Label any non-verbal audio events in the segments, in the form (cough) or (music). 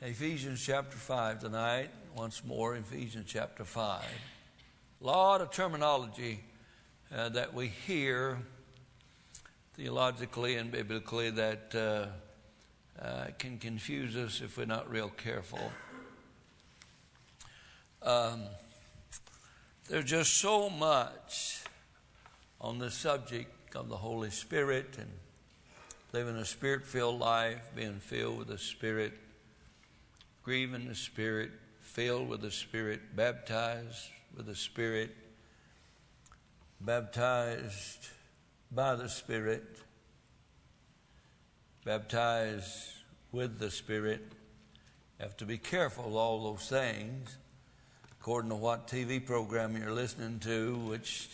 Ephesians chapter 5 tonight. Once more, Ephesians chapter 5. A lot of terminology uh, that we hear theologically and biblically that uh, uh, can confuse us if we're not real careful. Um, there's just so much on the subject of the Holy Spirit and living a spirit filled life, being filled with the Spirit, grieving the Spirit, filled with the Spirit, baptized with the Spirit, baptized by the Spirit, baptized with the Spirit. You have to be careful of all those things according to what TV program you're listening to, which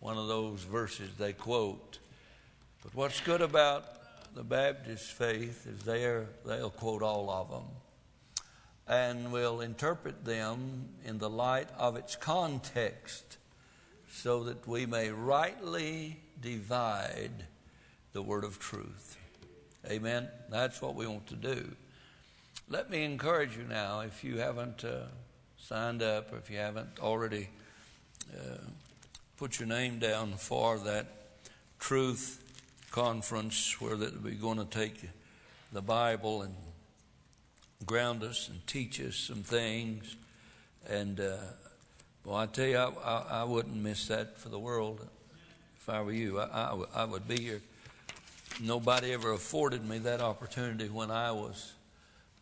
one of those verses they quote. But what's good about the Baptist faith is they they'll quote all of them and will interpret them in the light of its context so that we may rightly divide the word of truth. Amen. That's what we want to do. Let me encourage you now, if you haven't uh, signed up or if you haven't already uh, put your name down for that truth conference where that we're going to take the Bible and ground us and teach us some things. And uh, well, I tell you, I, I, I, wouldn't miss that for the world if I were you. I, I, would be here. Nobody ever afforded me that opportunity when I was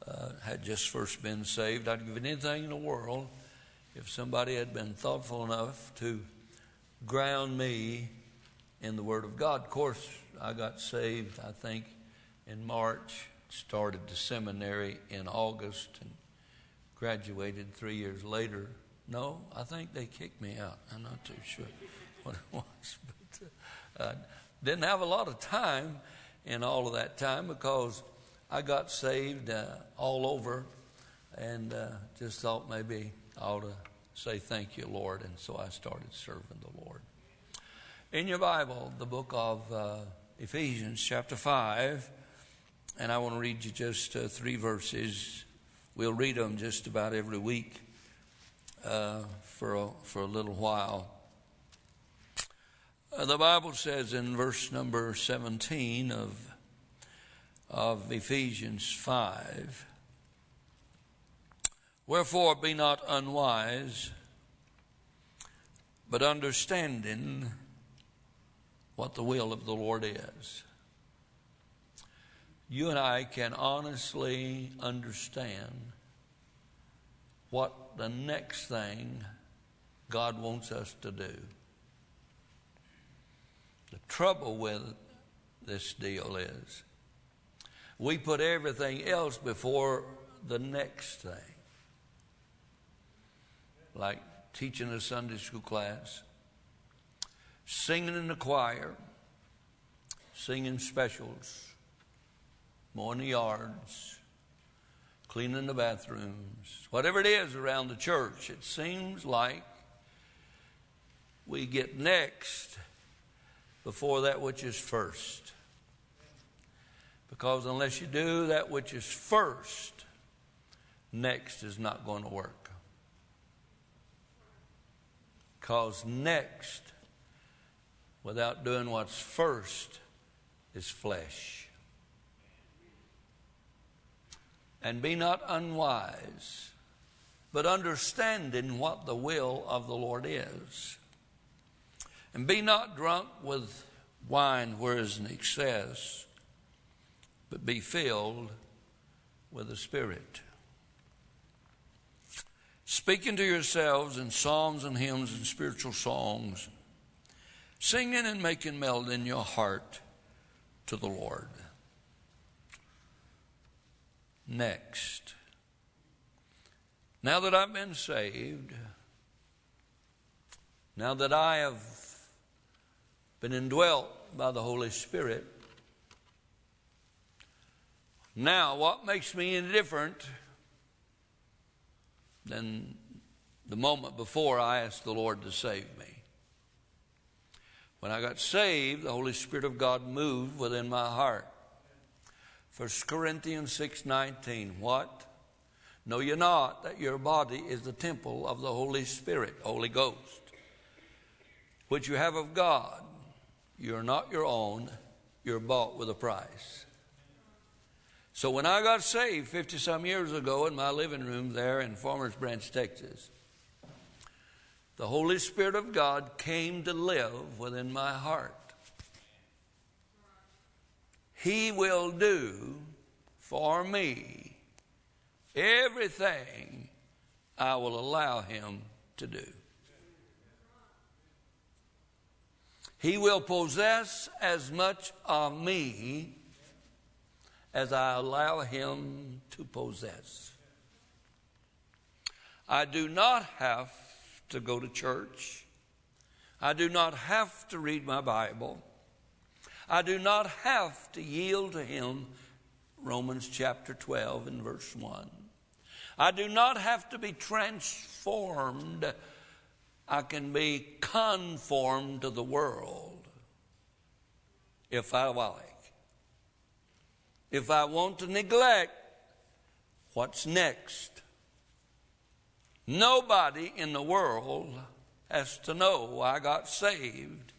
uh, had just first been saved. I'd give anything in the world if somebody had been thoughtful enough to ground me in the Word of God. Of course, I got saved, I think, in March, started the seminary in August, and graduated three years later. No, I think they kicked me out. I'm not too sure (laughs) what it was. But uh, didn't have a lot of time in all of that time because I got saved uh, all over and uh, just thought maybe I ought to say thank you, Lord. And so I started serving the Lord. In your Bible, the book of uh, Ephesians, chapter 5, and I want to read you just uh, three verses. We'll read them just about every week uh, for, a, for a little while. Uh, the Bible says in verse number 17 of of Ephesians 5. Wherefore be not unwise, but understanding what the will of the Lord is. You and I can honestly understand what the next thing God wants us to do. The trouble with this deal is we put everything else before the next thing. Like teaching a Sunday school class, singing in the choir, singing specials, mowing the yards, cleaning the bathrooms, whatever it is around the church, it seems like we get next before that which is first. Because unless you do that which is first, next is not going to work. Because next, without doing what's first, is flesh. And be not unwise, but understanding what the will of the Lord is. And be not drunk with wine where is an excess but be filled with the Spirit. Speaking to yourselves in psalms and hymns and spiritual songs, singing and making melody in your heart to the Lord. Next, now that I've been saved, now that I have been indwelt by the Holy Spirit, now, what makes me any different than the moment before I asked the Lord to save me? When I got saved, the Holy Spirit of God moved within my heart. 1 Corinthians 6:19 What? Know you not that your body is the temple of the Holy Spirit, Holy Ghost, which you have of God. You're not your own, you're bought with a price. So when I got saved 50 some years ago in my living room there in Farmers Branch, Texas, the Holy Spirit of God came to live within my heart. He will do for me everything I will allow him to do. He will possess as much of me as I allow him to possess. I do not have to go to church. I do not have to read my Bible. I do not have to yield to him. Romans chapter 12 and verse 1. I do not have to be transformed. I can be conformed to the world if I like. If I want to neglect what's next, nobody in the world has to know I got saved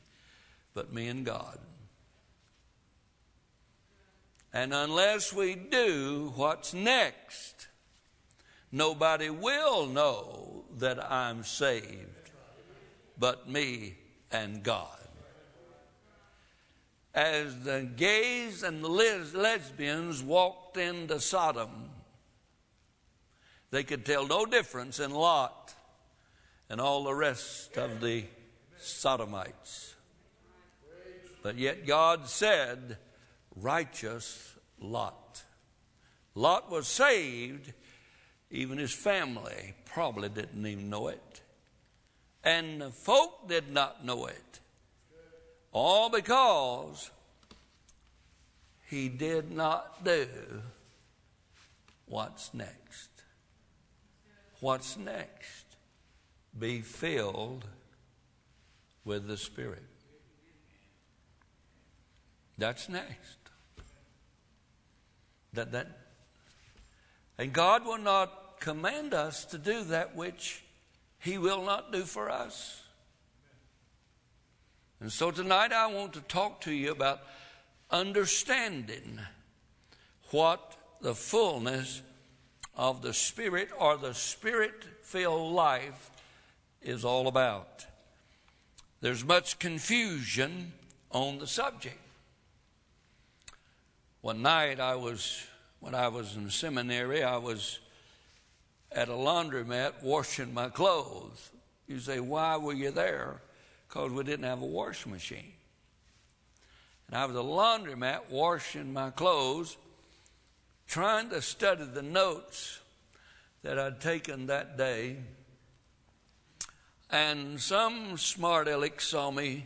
but me and God. And unless we do what's next, Nobody will know that I'm saved but me and God. As the gays and the lesbians walked into Sodom, they could tell no difference in Lot and all the rest of the Sodomites. But yet God said, righteous Lot. Lot was saved even his family probably didn't even know it. And the folk did not know it. All because he did not do what's next. What's next? Be filled with the Spirit. That's next. That, that, and God will not command us to do that which He will not do for us. And so tonight I want to talk to you about understanding what the fullness of the Spirit or the Spirit filled life is all about. There's much confusion on the subject. One night I was when I was in seminary, I was at a laundromat washing my clothes. You say, why were you there? Because we didn't have a washing machine. And I was at a laundromat washing my clothes, trying to study the notes that I'd taken that day. And some smart aleck saw me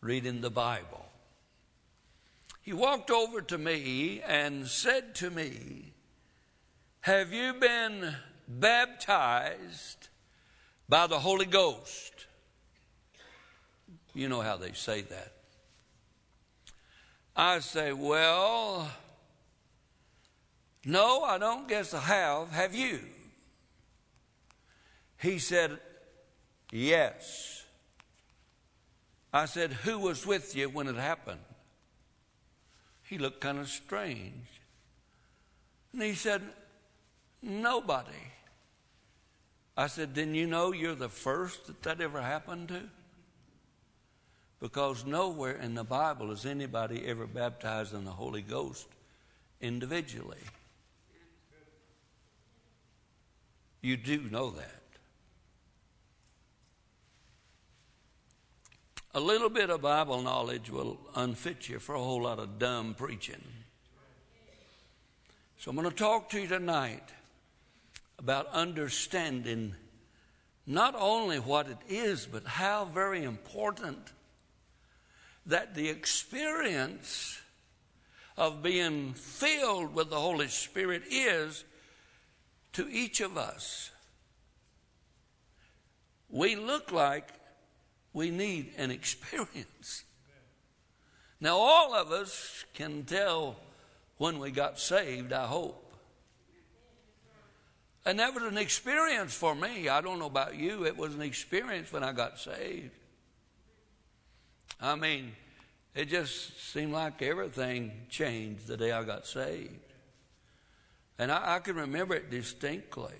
reading the Bible he walked over to me and said to me, Have you been baptized by the Holy Ghost? You know how they say that. I say, Well, no, I don't guess I have. Have you? He said, Yes. I said, Who was with you when it happened? He looked kind of strange. And he said, Nobody. I said, Didn't you know you're the first that that ever happened to? Because nowhere in the Bible is anybody ever baptized in the Holy Ghost individually. You do know that. A little bit of Bible knowledge will unfit you for a whole lot of dumb preaching. So I'm going to talk to you tonight about understanding not only what it is, but how very important that the experience of being filled with the Holy Spirit is to each of us. We look like we need an experience. Now, all of us can tell when we got saved, I hope. And that was an experience for me. I don't know about you, it was an experience when I got saved. I mean, it just seemed like everything changed the day I got saved. And I, I can remember it distinctly.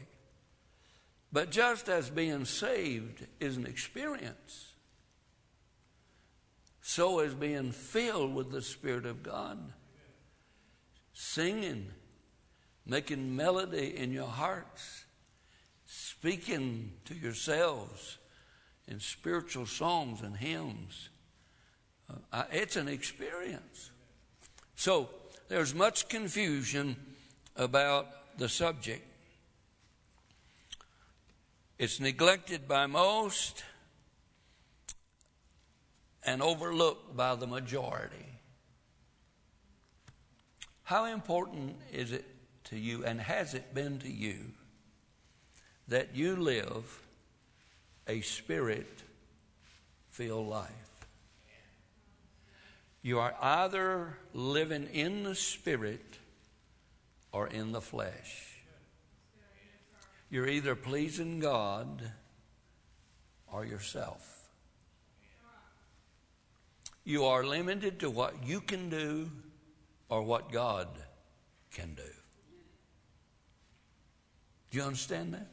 But just as being saved is an experience, so is being filled with the Spirit of God. Singing, making melody in your hearts, speaking to yourselves in spiritual songs and hymns. Uh, it's an experience. So there's much confusion about the subject. It's neglected by most and overlooked by the majority. How important is it to you, and has it been to you, that you live a spirit filled life? You are either living in the spirit or in the flesh. You're either pleasing God or yourself. You are limited to what you can do or what God can do. Do you understand that?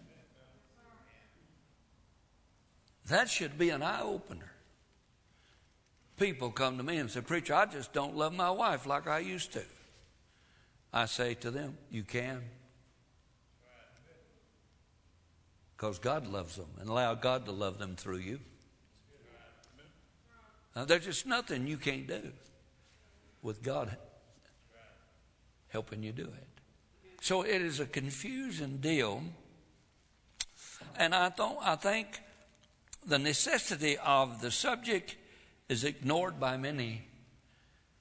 That should be an eye opener. People come to me and say, Preacher, I just don't love my wife like I used to. I say to them, You can. Because God loves them and allow God to love them through you. Now, there's just nothing you can't do with God helping you do it. So it is a confusing deal. And I, thought, I think the necessity of the subject is ignored by many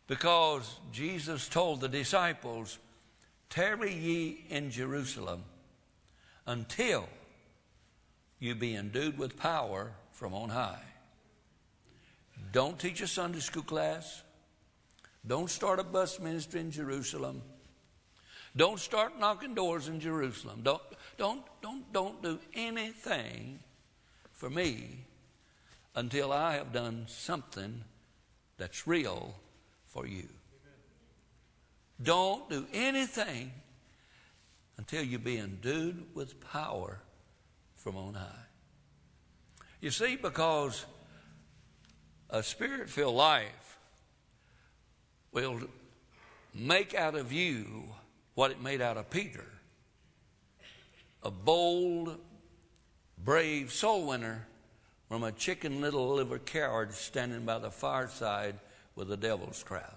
because Jesus told the disciples, Tarry ye in Jerusalem until you be endued with power from on high. Don't teach a Sunday school class. Don't start a bus ministry in Jerusalem. Don't start knocking doors in Jerusalem. Don't, don't, don't, don't do anything for me until I have done something that's real for you. Don't do anything until you be endued with power from on high. You see, because a spirit filled life will make out of you what it made out of Peter a bold, brave soul winner from a chicken little liver coward standing by the fireside with the devil's crowd.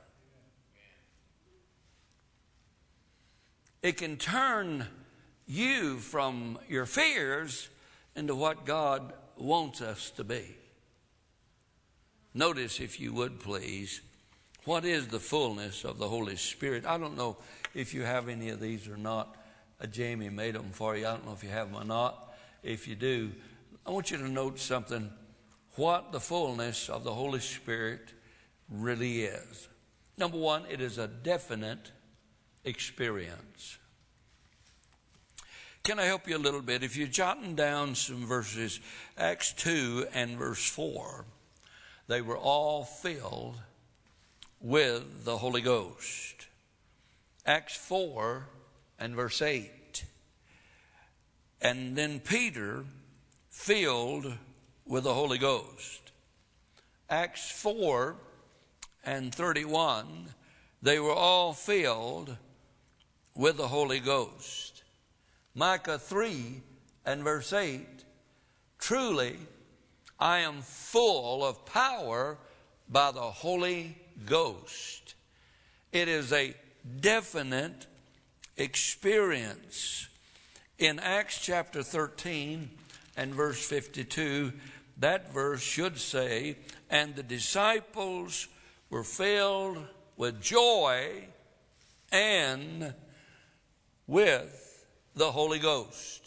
It can turn you from your fears into what God wants us to be. Notice, if you would please, what is the fullness of the Holy Spirit? I don't know if you have any of these or not. Uh, Jamie made them for you. I don't know if you have them or not. If you do, I want you to note something what the fullness of the Holy Spirit really is. Number one, it is a definite experience. Can I help you a little bit? If you're jotting down some verses, Acts 2 and verse 4, they were all filled with the Holy Ghost. Acts 4 and verse 8. And then Peter filled with the Holy Ghost. Acts 4 and 31, they were all filled with the Holy Ghost. Micah 3 and verse 8, truly I am full of power by the Holy Ghost. It is a definite experience. In Acts chapter 13 and verse 52, that verse should say, And the disciples were filled with joy and with the Holy Ghost.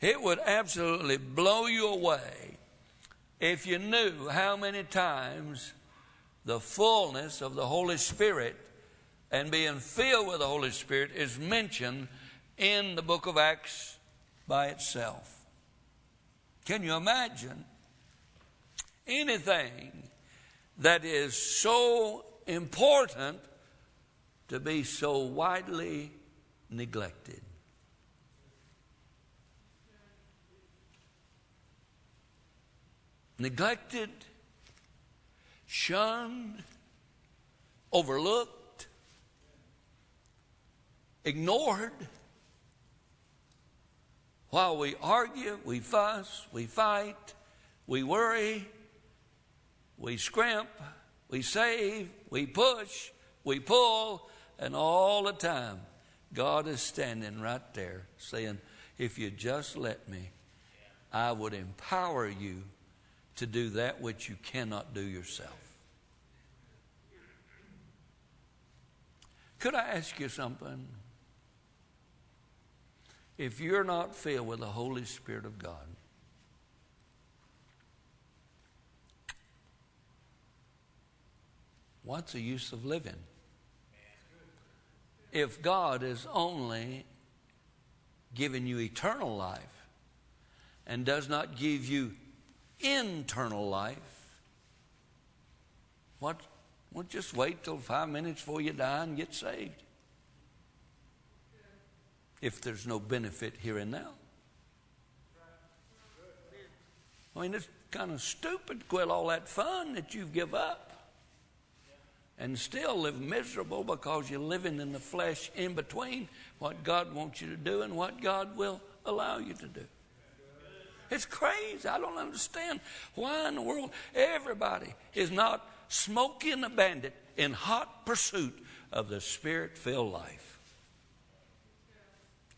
It would absolutely blow you away if you knew how many times the fullness of the Holy Spirit and being filled with the Holy Spirit is mentioned in the book of Acts by itself. Can you imagine anything that is so important to be so widely neglected? Neglected, shunned, overlooked, ignored. While we argue, we fuss, we fight, we worry, we scrimp, we save, we push, we pull, and all the time, God is standing right there saying, If you just let me, I would empower you to do that which you cannot do yourself. Could I ask you something? If you're not filled with the Holy Spirit of God, what's the use of living? If God is only giving you eternal life and does not give you internal life, what? Well, just wait till five minutes before you die and get saved. If there's no benefit here and now. I mean, it's kind of stupid to quit all that fun that you've give up and still live miserable because you're living in the flesh in between what God wants you to do and what God will allow you to do. It's crazy. I don't understand why in the world everybody is not smoking a bandit in hot pursuit of the spirit filled life.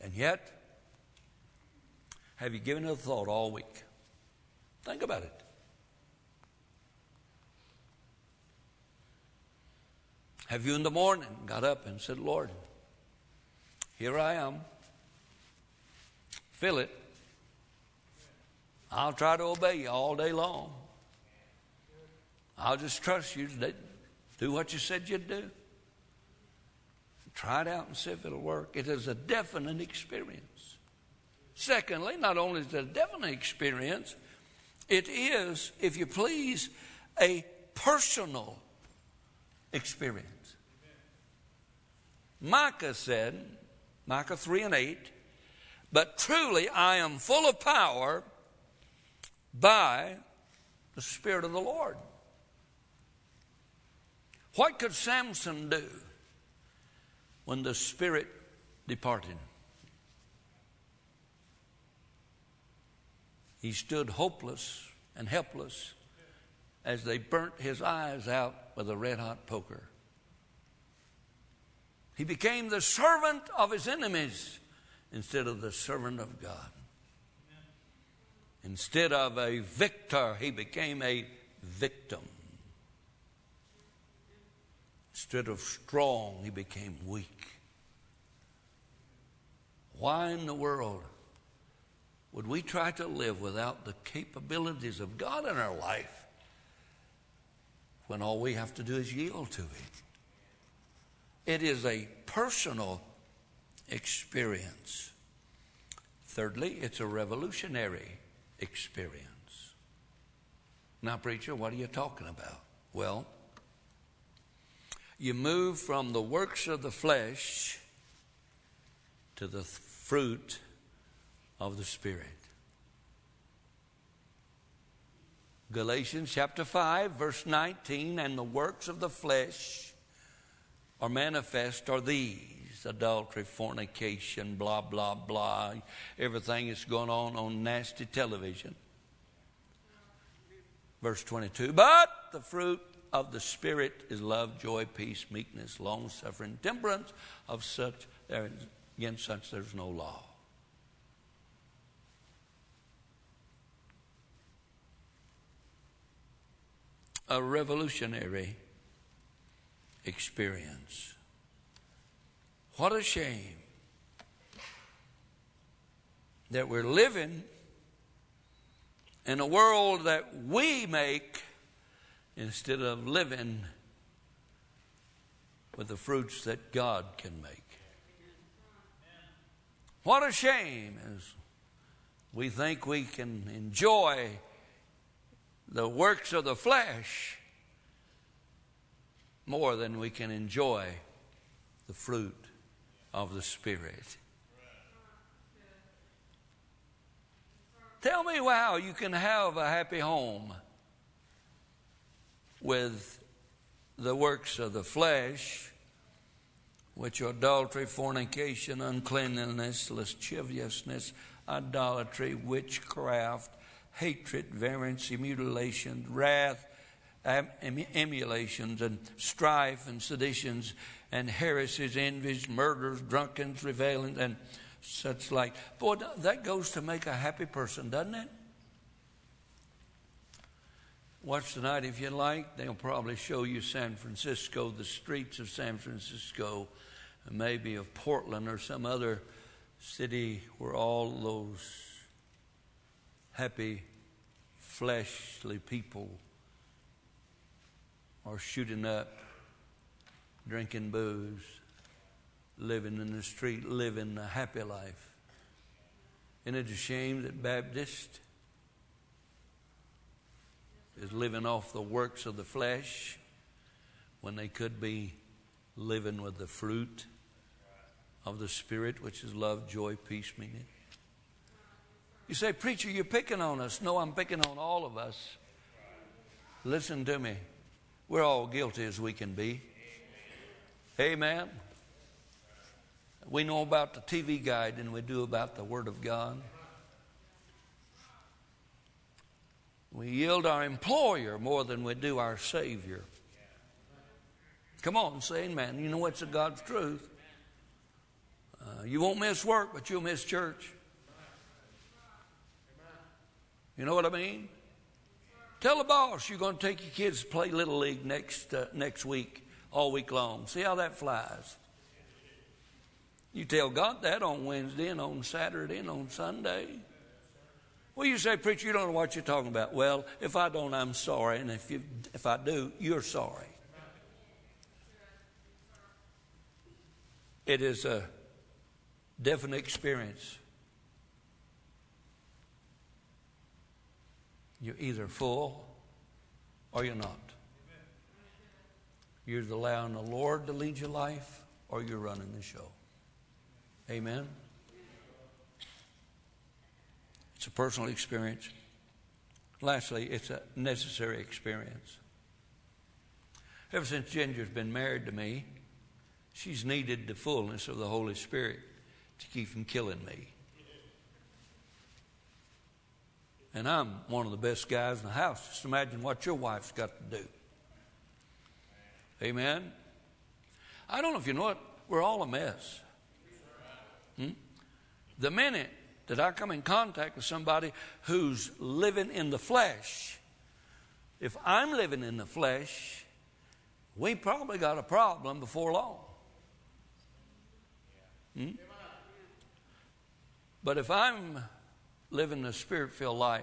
And yet, have you given it a thought all week? Think about it. Have you in the morning got up and said, Lord, here I am. Fill it. I'll try to obey you all day long. I'll just trust you to do what you said you'd do. Try it out and see if it'll work. It is a definite experience. Secondly, not only is it a definite experience, it is, if you please, a personal experience. Micah said, Micah 3 and 8, but truly I am full of power by the Spirit of the Lord. What could Samson do when the Spirit departed? He stood hopeless and helpless as they burnt his eyes out with a red hot poker. He became the servant of his enemies instead of the servant of God. Instead of a victor, he became a victim. Instead of strong, he became weak. Why in the world would we try to live without the capabilities of God in our life when all we have to do is yield to Him? It is a personal experience. Thirdly, it's a revolutionary experience. Now, preacher, what are you talking about? Well, you move from the works of the flesh to the fruit of the Spirit. Galatians chapter 5, verse 19, and the works of the flesh are manifest are these adultery, fornication, blah, blah, blah, everything that's going on on nasty television. Verse 22 But the fruit of the Spirit is love, joy, peace, meekness, long suffering, temperance. Of such, against such, there's no law. A revolutionary experience. What a shame that we're living in a world that we make instead of living with the fruits that God can make. What a shame is we think we can enjoy the works of the flesh more than we can enjoy the fruit of the Spirit. Tell me how you can have a happy home with the works of the flesh, which are adultery, fornication, uncleanness, lasciviousness, idolatry, witchcraft, hatred, variance, mutilation, wrath, emulations, and strife, and seditions, and heresies, envies, murders, drunkens, revelings, and such like. Boy, that goes to make a happy person, doesn't it? Watch tonight if you like. They'll probably show you San Francisco, the streets of San Francisco, and maybe of Portland or some other city where all those happy, fleshly people are shooting up, drinking booze, living in the street, living a happy life. Isn't it a shame that Baptist is living off the works of the flesh when they could be living with the fruit of the Spirit, which is love, joy, peace, meaning? You say, Preacher, you're picking on us. No, I'm picking on all of us. Listen to me. We're all guilty as we can be. Amen. We know about the TV guide than we do about the Word of God. We yield our employer more than we do our Savior. Come on, say amen. You know what's the God's truth. Uh, you won't miss work, but you'll miss church. You know what I mean? Tell the boss you're going to take your kids to play Little League next, uh, next week, all week long. See how that flies. You tell God that on Wednesday and on Saturday and on Sunday. Well, you say, Preacher, you don't know what you're talking about. Well, if I don't, I'm sorry. And if, you, if I do, you're sorry. It is a definite experience. You're either full or you're not. You're allowing the Lord to lead your life or you're running the show. Amen? It's a personal experience. Lastly, it's a necessary experience. Ever since Ginger's been married to me, she's needed the fullness of the Holy Spirit to keep from killing me. And I'm one of the best guys in the house. Just imagine what your wife's got to do. Amen. I don't know if you know it, we're all a mess. Hmm? The minute that I come in contact with somebody who's living in the flesh, if I'm living in the flesh, we probably got a problem before long. Hmm? But if I'm living a spirit filled life,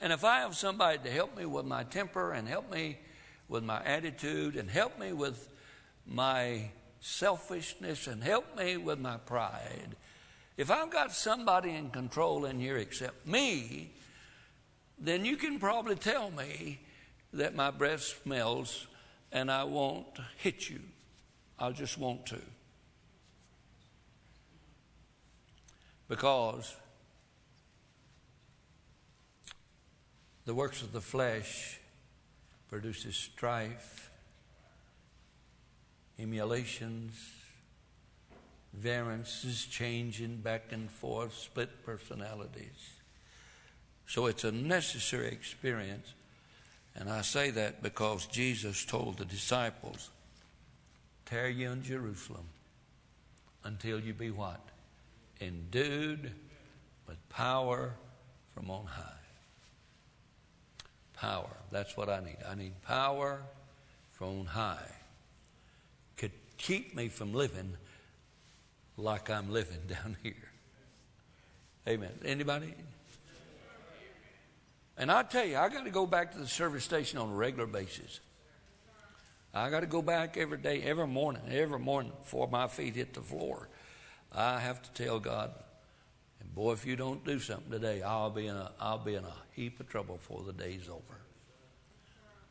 and if I have somebody to help me with my temper and help me with my attitude and help me with my selfishness and help me with my pride, if I've got somebody in control in here except me, then you can probably tell me that my breath smells and I won't hit you. I just want to. Because the works of the flesh produces strife, emulations, variances, changing back and forth, split personalities. So it's a necessary experience. And I say that because Jesus told the disciples, Tarry you in Jerusalem until you be what? endued with power from on high. Power. That's what I need. I need power from high. Could keep me from living like I'm living (laughs) down here. Amen. Anybody? And I tell you, I got to go back to the service station on a regular basis. I got to go back every day, every morning, every morning before my feet hit the floor. I have to tell God, and boy, if you don't do something today, I'll be in a, I'll be in a heap of trouble before the day's over.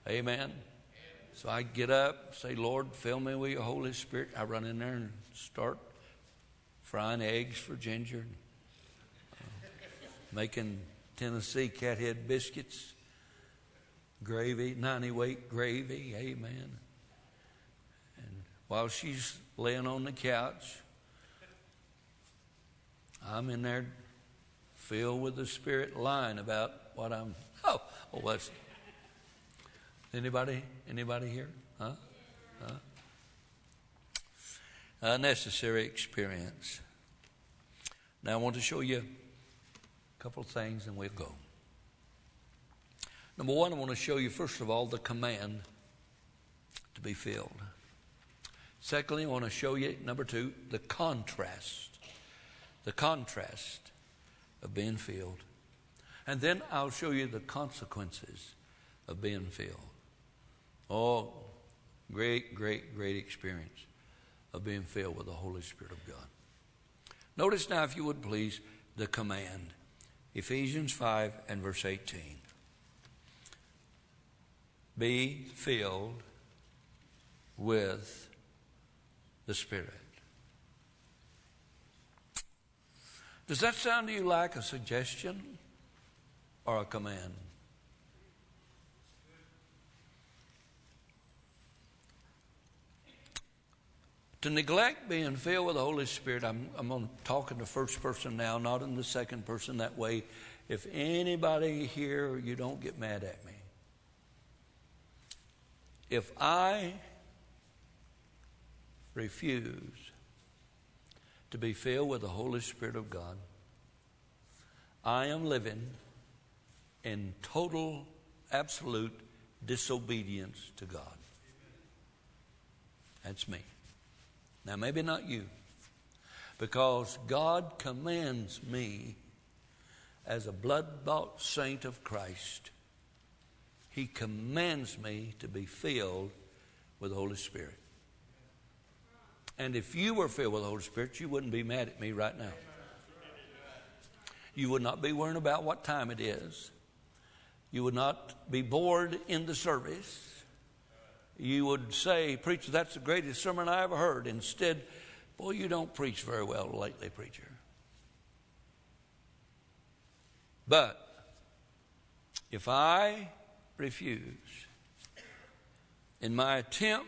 Amen. So I get up, say, Lord, fill me with your Holy Spirit. I run in there and start frying eggs for Ginger, uh, making Tennessee cathead biscuits, gravy, 90 weight gravy. Amen. And while she's laying on the couch, I'm in there filled with the Spirit, lying about what I'm. Oh, oh, that's Anybody? Anybody here? Huh? Huh? A necessary experience. Now I want to show you a couple of things and we'll go. Number one, I want to show you, first of all, the command to be filled. Secondly, I want to show you, number two, the contrast. The contrast of being filled. And then I'll show you the consequences of being filled. Oh, great, great, great experience of being filled with the Holy Spirit of God. Notice now, if you would please, the command Ephesians 5 and verse 18. Be filled with the Spirit. Does that sound to you like a suggestion or a command? To neglect being filled with the Holy Spirit, I'm, I'm talking the first person now, not in the second person. That way, if anybody here, you don't get mad at me. If I refuse to be filled with the Holy Spirit of God, I am living in total, absolute disobedience to God. That's me. Now, maybe not you, because God commands me as a blood bought saint of Christ. He commands me to be filled with the Holy Spirit. And if you were filled with the Holy Spirit, you wouldn't be mad at me right now. You would not be worrying about what time it is. You would not be bored in the service you would say, Preacher, that's the greatest sermon I ever heard. Instead, boy, you don't preach very well lately, preacher. But if I refuse in my attempt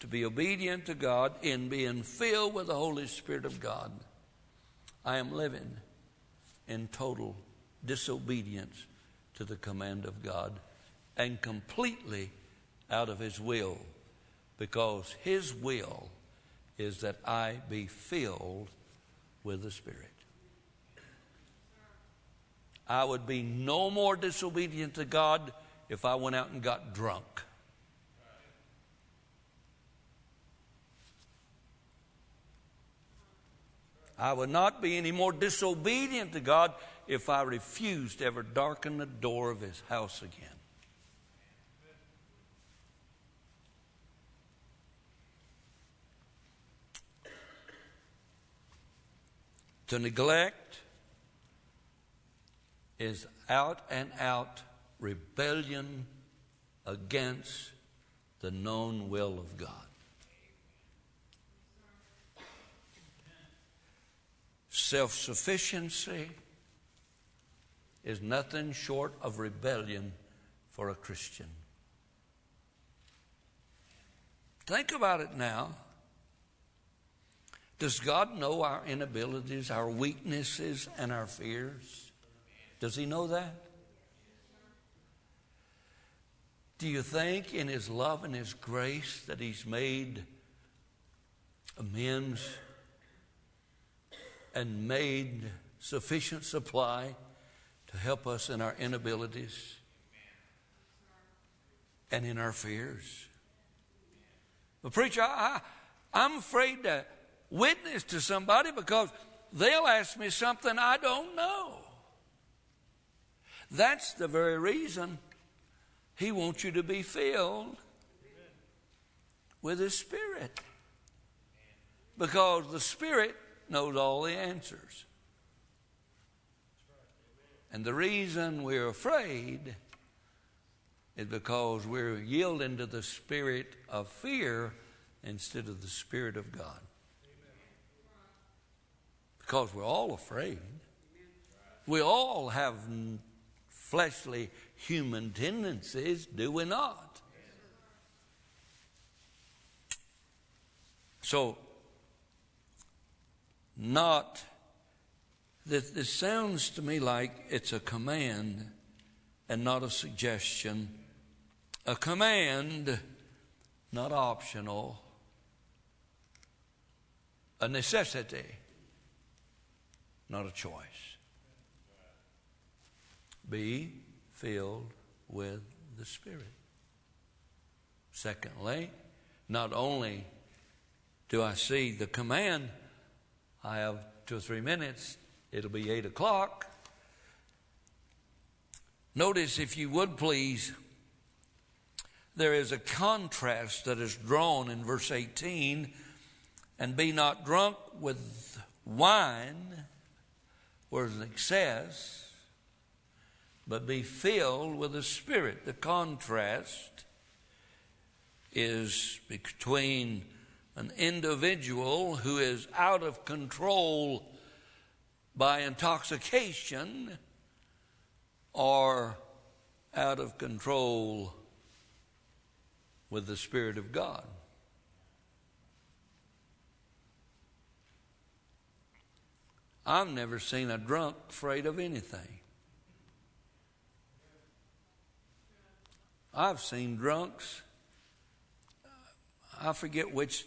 to be obedient to God, in being filled with the Holy Spirit of God, I am living in total disobedience to the command of God and completely out of His will because His will is that I be filled with the Spirit. I would be no more disobedient to God if I went out and got drunk. I would not be any more disobedient to God if I refused to ever darken the door of His house again. To neglect is out and out rebellion against the known will of God. Self sufficiency is nothing short of rebellion for a Christian. Think about it now. Does God know our inabilities, our weaknesses, and our fears? Does He know that? Do you think in His love and His grace that He's made amends and made sufficient supply to help us in our inabilities and in our fears? But, preacher, I, I'm afraid to witness to somebody because they'll ask me something I don't know. That's the very reason He wants you to be filled with His Spirit. Because the Spirit knows all the answers. And the reason we're afraid is because we're yielding to the spirit of fear instead of the spirit of God. Because we're all afraid. We all have fleshly human tendencies, do we not? So, not that this sounds to me like it's a command and not a suggestion. A command, not optional. A necessity, not a choice. Be filled with the Spirit. Secondly, not only do I see the command, I have two or three minutes, it'll be eight o'clock. Notice, if you would please, there is a contrast that is drawn in verse 18 and be not drunk with wine, where there's excess, but be filled with the Spirit. The contrast is between an individual who is out of control by intoxication or out of control with the Spirit of God. I've never seen a drunk afraid of anything. I've seen drunks, I forget which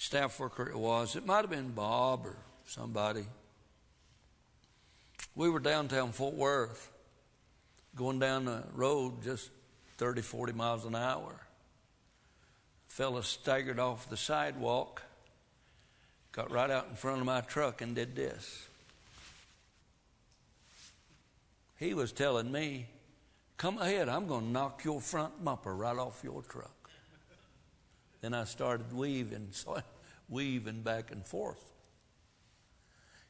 staff worker it was. It might have been Bob or somebody. We were downtown Fort Worth, going down the road just 30, 40 miles an hour. Fella staggered off the sidewalk, got right out in front of my truck, and did this. He was telling me, Come ahead, I'm going to knock your front bumper right off your truck. Then I started weaving, (laughs) weaving back and forth.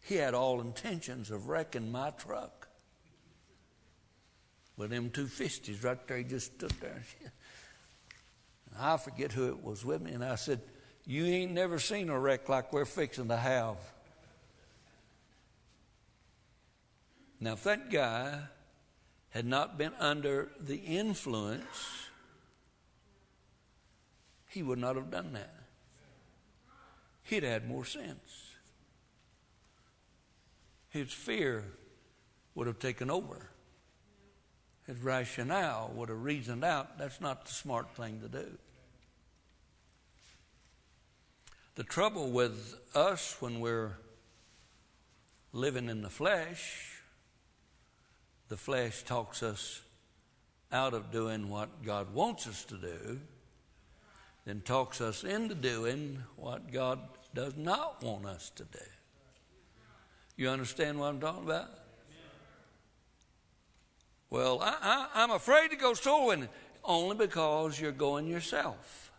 He had all intentions of wrecking my truck. With them two fisties right there, he just stood there. (laughs) I forget who it was with me, and I said, You ain't never seen a wreck like we're fixing to have. Now, if that guy had not been under the influence, he would not have done that. He'd had more sense. His fear would have taken over. His rationale would have reasoned out that's not the smart thing to do. The trouble with us when we're living in the flesh, the flesh talks us out of doing what God wants us to do, then talks us into doing what God does not want us to do. You understand what I'm talking about? Well, I, am afraid to go soul winning only because you're going yourself.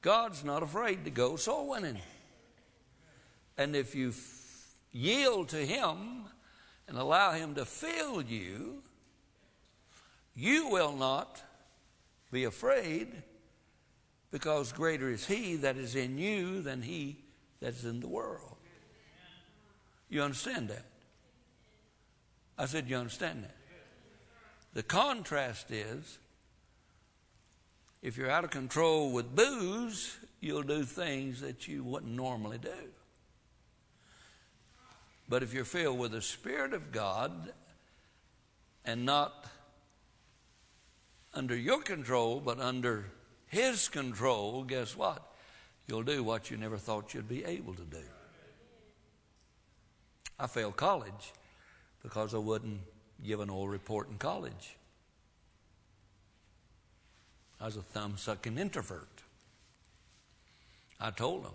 God's not afraid to go soul winning. And if you f- yield to Him and allow Him to fill you, you will not be afraid because greater is He that is in you than He that is in the world. You understand that? I said, You understand that? The contrast is if you're out of control with booze, you'll do things that you wouldn't normally do. But if you're filled with the Spirit of God and not under your control, but under His control, guess what? You'll do what you never thought you'd be able to do. I failed college because I wouldn't give an oral report in college. I was a thumb sucking introvert. I told them,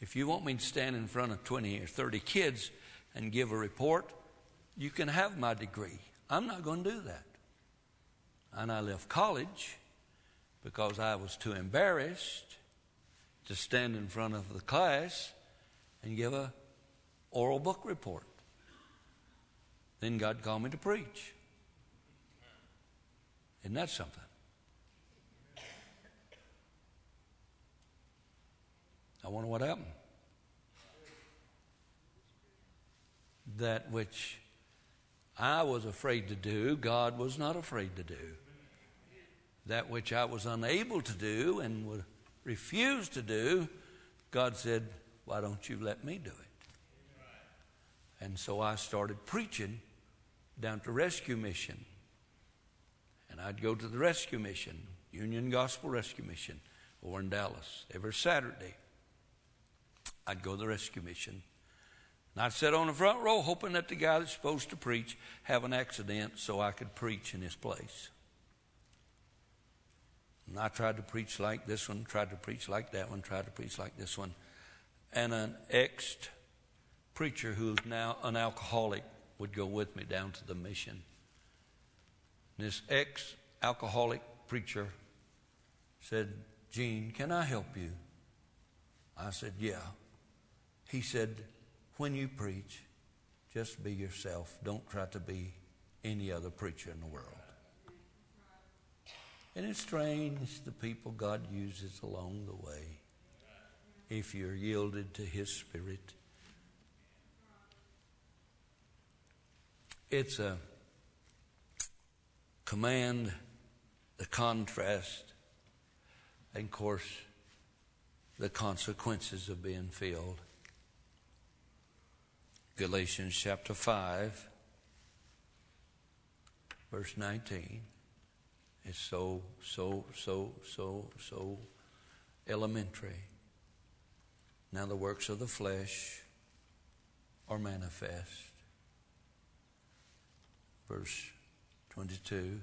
if you want me to stand in front of 20 or 30 kids and give a report, you can have my degree. I'm not going to do that. And I left college because I was too embarrassed to stand in front of the class and give a oral book report. Then God called me to preach. Isn't that something? I wonder what happened. That which I was afraid to do, God was not afraid to do. That which I was unable to do and would refuse to do, God said, Why don't you let me do it? And so I started preaching down to Rescue Mission. And I'd go to the Rescue Mission, Union Gospel Rescue Mission, over in Dallas, every Saturday. I'd go to the Rescue Mission. And I'd sit on the front row hoping that the guy that's supposed to preach have an accident so I could preach in his place. And I tried to preach like this one, tried to preach like that one, tried to preach like this one. And an ex preacher who's now an alcoholic would go with me down to the mission. This ex alcoholic preacher said, Gene, can I help you? I said, Yeah. He said, When you preach, just be yourself. Don't try to be any other preacher in the world. And it's strange the people God uses along the way if you're yielded to His Spirit. It's a command, the contrast, and of course, the consequences of being filled. Galatians chapter 5, verse 19 is so, so, so, so, so elementary. Now, the works of the flesh are manifest verse 22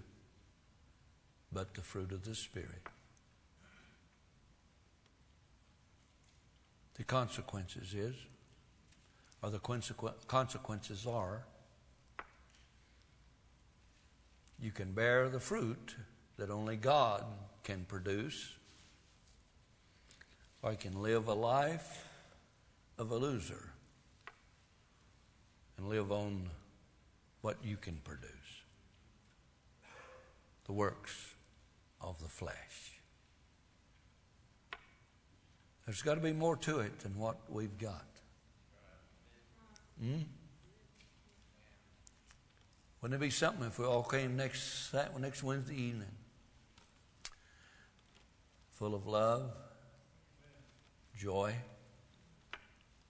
but the fruit of the Spirit. The consequences is, or the consequences are, you can bear the fruit that only God can produce, or you can live a life of a loser and live on what you can produce the works of the flesh. There's got to be more to it than what we've got. Hmm? Wouldn't it be something if we all came next next Wednesday evening, full of love, joy,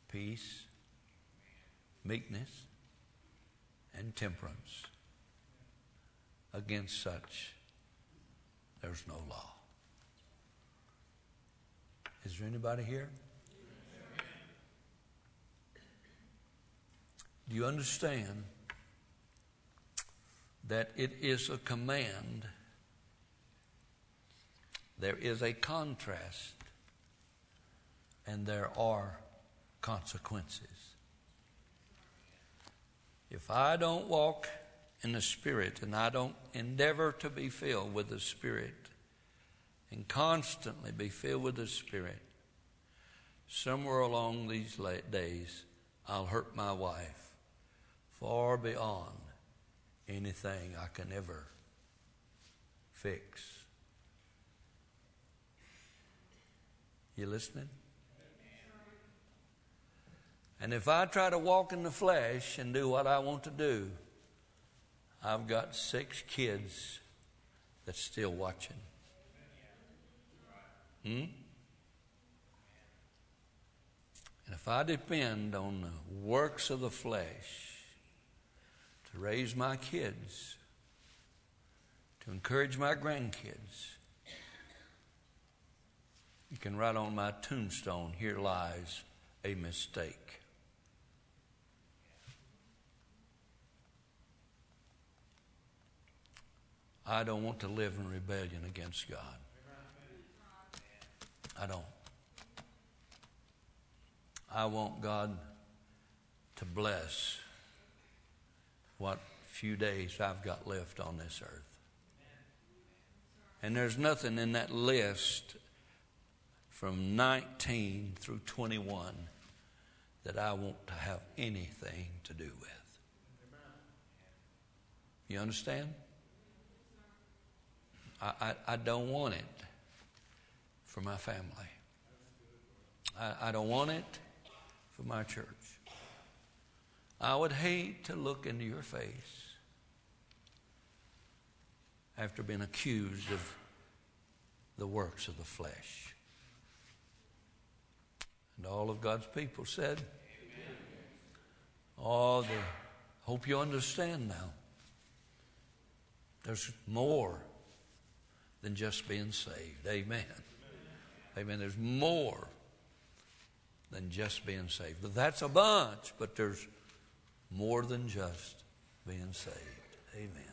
peace, meekness, and temperance. Against such, there's no law. Is there anybody here? Do you understand that it is a command? There is a contrast, and there are consequences. If I don't walk in the Spirit and I don't endeavor to be filled with the Spirit and constantly be filled with the Spirit, somewhere along these days I'll hurt my wife far beyond anything I can ever fix. You listening? And if I try to walk in the flesh and do what I want to do, I've got six kids that's still watching. Hmm? And if I depend on the works of the flesh to raise my kids, to encourage my grandkids, you can write on my tombstone, here lies a mistake. I don't want to live in rebellion against God. I don't. I want God to bless what few days I've got left on this earth. And there's nothing in that list from 19 through 21 that I want to have anything to do with. You understand? I, I, I don't want it for my family. I, I don't want it for my church. I would hate to look into your face after being accused of the works of the flesh. And all of God's people said, Amen. Oh, the, hope you understand now. There's more than just being saved. Amen. Amen. There's more than just being saved. But that's a bunch, but there's more than just being saved. Amen.